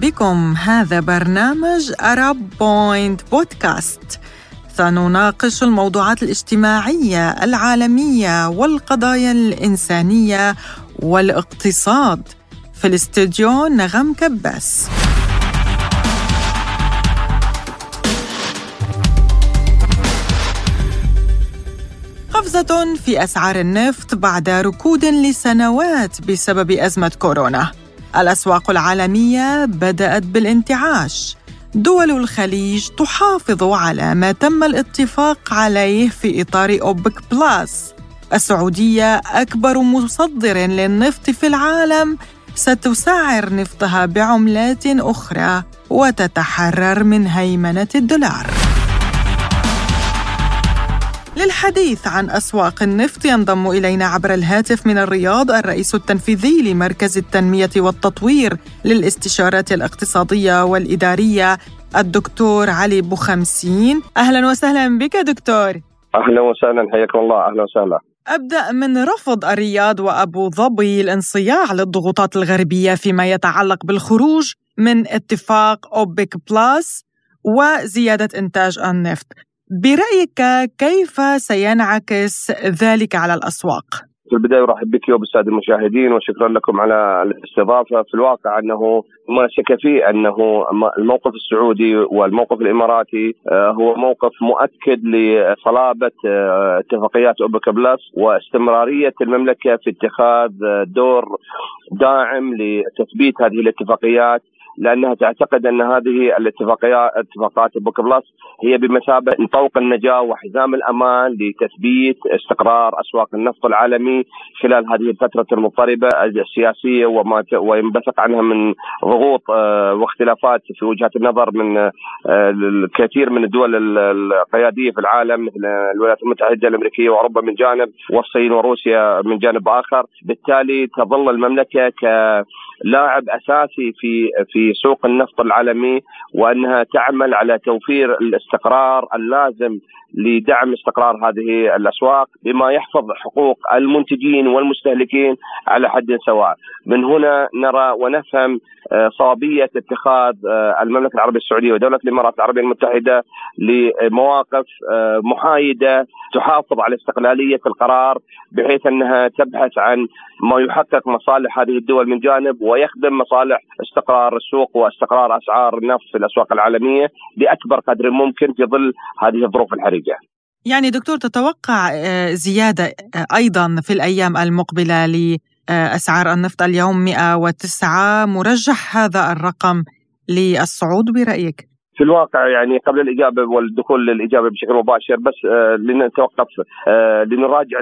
بكم. هذا برنامج أرب بوينت بودكاست سنناقش الموضوعات الاجتماعية العالمية والقضايا الإنسانية والاقتصاد. في الاستديو نغم كباس. قفزة في أسعار النفط بعد ركود لسنوات بسبب أزمة كورونا. الأسواق العالمية بدأت بالانتعاش. دول الخليج تحافظ على ما تم الاتفاق عليه في إطار أوبك بلاس. السعودية أكبر مصدر للنفط في العالم ستسعر نفطها بعملات أخرى وتتحرر من هيمنة الدولار. للحديث عن أسواق النفط ينضم إلينا عبر الهاتف من الرياض الرئيس التنفيذي لمركز التنمية والتطوير للاستشارات الاقتصادية والإدارية الدكتور علي بوخمسين. أهلا وسهلا بك دكتور. أهلا وسهلا حياكم الله. أهلا وسهلا. أبدأ من رفض الرياض وأبو ظبي الانصياع للضغوطات الغربية فيما يتعلق بالخروج من اتفاق أوبك بلاس وزيادة إنتاج النفط. برأيك كيف سينعكس ذلك على الأسواق؟ في البداية أرحب بك وبالساده المشاهدين وشكرا لكم على الاستضافة في الواقع أنه ما شك فيه انه الموقف السعودي والموقف الإماراتي آه، هو موقف مؤكد لصلابة آه، اتفاقيات اوبك بلس واستمرارية المملكة في اتخاذ آه، دور داعم لتثبيت هذه الاتفاقيات لأنها تعتقد أن هذه الاتفاقيات اتفاقات بوك بلس هي بمثابة طوق النجاة وحزام الأمان لتثبيت استقرار أسواق النفط العالمي خلال هذه الفترة المضطربة السياسية وما وينبثق عنها من ضغوط آه، واختلافات في وجهات النظر من آه، الكثير من الدول القيادية في العالم مثل الولايات المتحدة الأمريكية وأوروبا من جانب والصين وروسيا من جانب آخر، بالتالي تظل المملكة ك لاعب أساسي في في سوق النفط العالمي وأنها تعمل على توفير الاستقرار اللازم لدعم استقرار هذه الأسواق بما يحفظ حقوق المنتجين والمستهلكين على حد سواء. من هنا نرى ونفهم آه، صوابية اتخاذ آه، المملكة العربية السعودية ودولة الإمارات العربية المتحدة لمواقف آه، محايدة تحافظ على استقلالية القرار بحيث أنها تبحث عن ما يحقق مصالح هذه الدول من جانب ويخدم مصالح استقرار السوق واستقرار أسعار النفط في الأسواق العالمية بأكبر قدر ممكن في ظل هذه الظروف الحرجة. يعني دكتور تتوقع زيادة أيضا في الأيام المقبلة لاسعار النفط اليوم 109 مرجح هذا الرقم للصعود برأيك؟ في الواقع يعني قبل الإجابة والدخول للإجابة بشكل مباشر بس آه لنتوقف آه لنراجع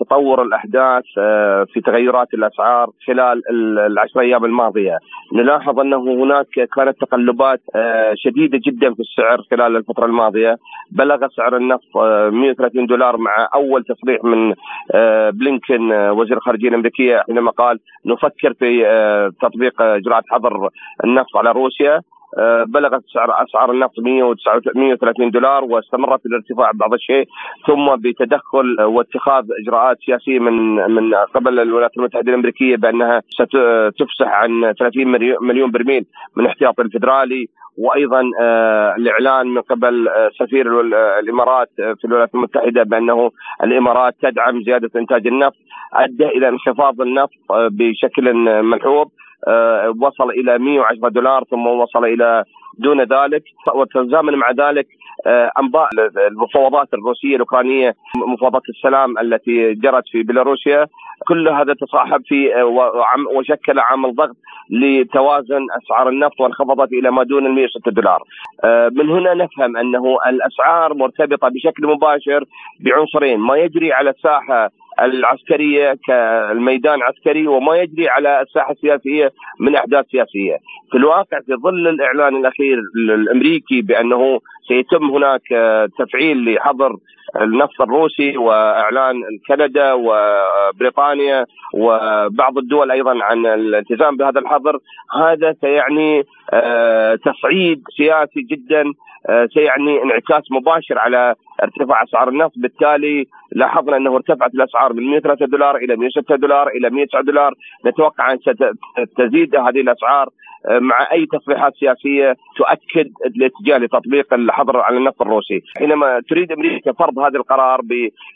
تطور الأحداث آه في تغيرات الأسعار خلال العشر أيام الماضية. نلاحظ أنه هناك كانت تقلبات شديدة جدا في السعر خلال الفترة الماضية. بلغ سعر النفط 130 آه، دولار مع أول تصريح من بلينكن وزير الخارجيه الأمريكية حينما قال نفكر في تطبيق اجراءات حظر النفط على روسيا. بلغت سعر أسعار النفط 130 دولار واستمرت الارتفاع بعض الشيء ثم بتدخل واتخاذ إجراءات سياسية من من قبل الولايات المتحدة الأمريكية بأنها ستفسح عن 30 مليون برميل من احتياط الفدرالي وأيضا آه، الإعلان من قبل آه، سفير الإمارات في الولايات المتحدة بأنه الإمارات تدعم زيادة إنتاج النفط أدى إلى انخفاض النفط بشكل ملحوظ آه، وصل إلى 110 دولار ثم وصل إلى دون ذلك. وتزامن مع ذلك آه، أنباء المفاوضات الروسية الأوكرانية مفاوضات السلام التي جرت في بيلاروسيا. كل هذا تصاحب في آه، وشكل عامل ضغط لتوازن أسعار النفط وانخفضت إلى ما دون ال 106 دولار. من هنا نفهم أنه الأسعار مرتبطة بشكل مباشر بعنصرين. ما يجري على الساحة العسكرية كالميدان عسكري وما يجري على الساحة السياسية من أحداث سياسية. في الواقع في ظل الإعلان الأخير الأمريكي بأنه سيتم هناك تفعيل لحظر النفط الروسي وإعلان كندا وبريطانيا وبعض الدول أيضا عن الالتزام بهذا الحظر. هذا سيعني آه، تصعيد سياسي جدا آه، سيعني انعكاس مباشر على ارتفاع أسعار النفط. بالتالي لاحظنا أنه ارتفعت الأسعار من 103 دولار إلى 106 دولار إلى 109 دولار. نتوقع أن ستزيد هذه الأسعار. مع أي تصريحات سياسية تؤكد الاتجاه لتطبيق الحظر على النفط الروسي، حينما تريد أمريكا فرض هذا القرار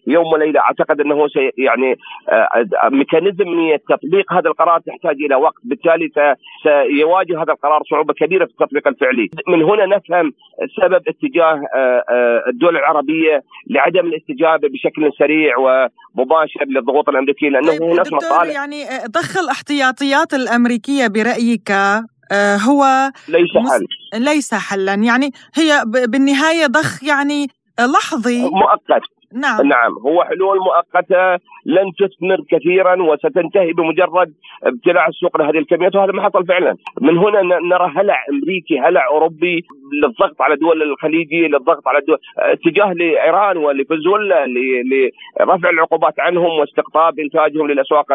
بيوم وليلة أعتقد أنه سي يعني mechanism تطبيق هذا القرار تحتاج إلى وقت، بالتالي سيواجه هذا القرار صعوبة كبيرة في التطبيق الفعلي، من هنا نفهم سبب اتجاه الدول العربية لعدم الاستجابة بشكل سريع ومباشر للضغوط الأمريكية لأنه طيب هناك مصالح يعني ضخ الاحتياطيات الأمريكية برأيك آه، هو ليس حل ليس حلا. يعني هي بالنهاية ضخ يعني لحظي. مؤقت. نعم. نعم. هو حلول مؤقتة لن تثمر كثيرا وستنتهي بمجرد ابتلاع السوق لهذه الكميات وهذا ما حصل فعلا. من هنا نرى هلع أمريكي هلع أوروبي للضغط على دول الخليجي للضغط على دول اتجاه لإيران ولفنزويلا لرفع العقوبات عنهم واستقطاب إنتاجهم للأسواق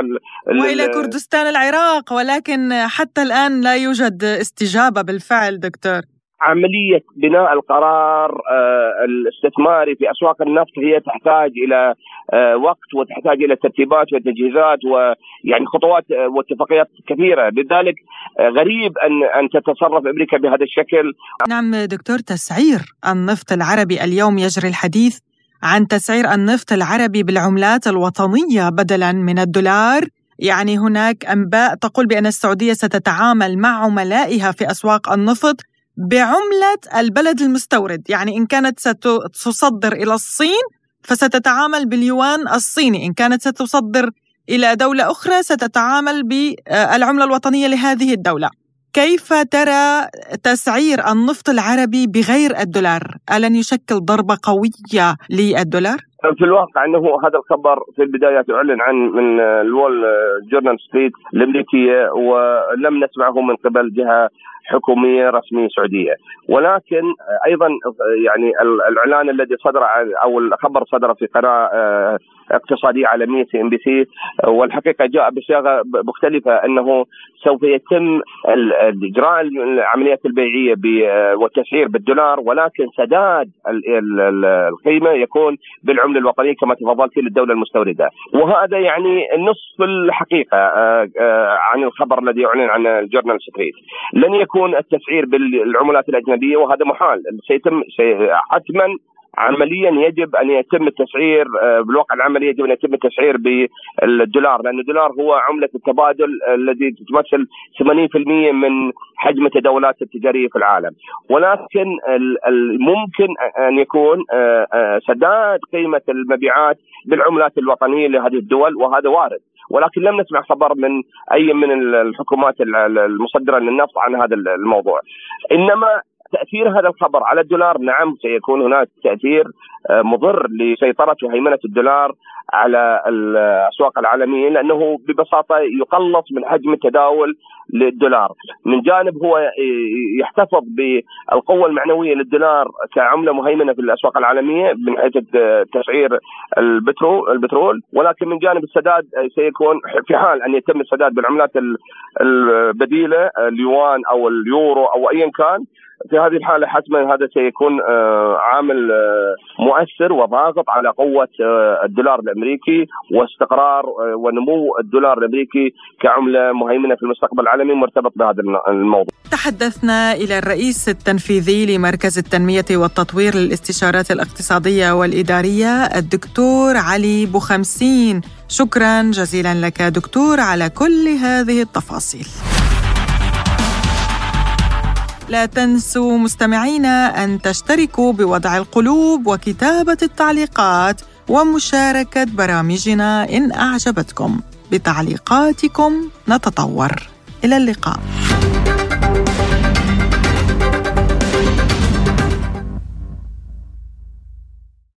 وإلى كردستان العراق ولكن حتى الآن لا يوجد استجابة بالفعل دكتور. عملية بناء القرار آه، الاستثماري في أسواق النفط هي تحتاج إلى آه، وقت وتحتاج إلى ترتيبات وتجهيزات ويعني خطوات آه، واتفاقيات كثيرة. لذلك غريب أن أن تتصرف أمريكا بهذا الشكل. نعم دكتور تسعير النفط العربي اليوم يجري الحديث عن تسعير النفط العربي بالعملات الوطنية بدلا من الدولار. يعني هناك أنباء تقول بأن السعودية ستتعامل مع عملائها في أسواق النفط. بعملة البلد المستورد يعني إن كانت ستصدر إلى الصين فستتعامل باليوان الصيني. إن كانت ستصدر إلى دولة أخرى ستتعامل بالعملة الوطنية لهذه الدولة. كيف ترى تسعير النفط العربي بغير الدولار؟ ألن يشكل ضربة قوية للدولار؟ في الواقع إنه هذا الخبر في البدايات أعلن عن من الوول جورنال ستريت الأمريكية ولم نسمعه من قبل جهة حكومية رسمية سعودية ولكن أيضا يعني الإعلان الذي صدر أو الخبر صدر في قناة اقتصاديه عالميه CNBC والحقيقة جاء بصياغة مختلفة أنه سوف يتم اجراء العمليات البيعية والتسعير بالدولار ولكن سداد القيمة يكون بالعملة الوطنيه كما تفضلت للدولة المستوردة. وهذا يعني نصف الحقيقة آه، آه، عن الخبر الذي أعلن عن ال Journal Street. لن يكون التسعير بالعملات الأجنبية وهذا محال. سيتم حتما عمليا يجب أن يتم التسعير آه، بالواقع العملي يجب أن يتم التسعير بالدولار لأن الدولار هو عملة التبادل الذي تمثل 80% من حجم التداولات التجارية في العالم. ولكن ممكن أن يكون آه، آه، سداد قيمة المبيعات بالعملات الوطنية لهذه الدول وهذا وارد. ولكن لم نسمع خبر من أي من الحكومات المصدرة للنفط عن هذا الموضوع. إنما تأثير هذا الخبر على الدولار. نعم سيكون هناك تأثير آه، مضر لسيطرة وهيمنه الدولار على الأسواق العالمية لأنه ببساطة يقلص من حجم التداول للدولار. من جانب هو يحتفظ بالقوة المعنوية للدولار كعملة مهيمنة في الأسواق العالمية من حيث تسعير البترول البترول. ولكن من جانب السداد سيكون في حال أن يتم السداد بالعملات البديلة اليوان أو اليورو أو ايا كان في هذه الحالة حتما هذا سيكون آه، عامل آه، مؤثر وضاغط على قوة آه، الدولار الأمريكي واستقرار ونمو الدولار الأمريكي كعملة مهيمنة في المستقبل العالمي مرتبط بهذا الموضوع. تحدثنا إلى الرئيس التنفيذي لمركز التنمية والتطوير للاستشارات الاقتصادية والإدارية الدكتور علي بوخمسين. شكرا جزيلا لك دكتور على كل هذه التفاصيل. لا تنسوا مستمعينا أن تشتركوا بوضع القلوب وكتابة التعليقات ومشاركة برامجنا إن أعجبتكم. بتعليقاتكم نتطور. إلى اللقاء.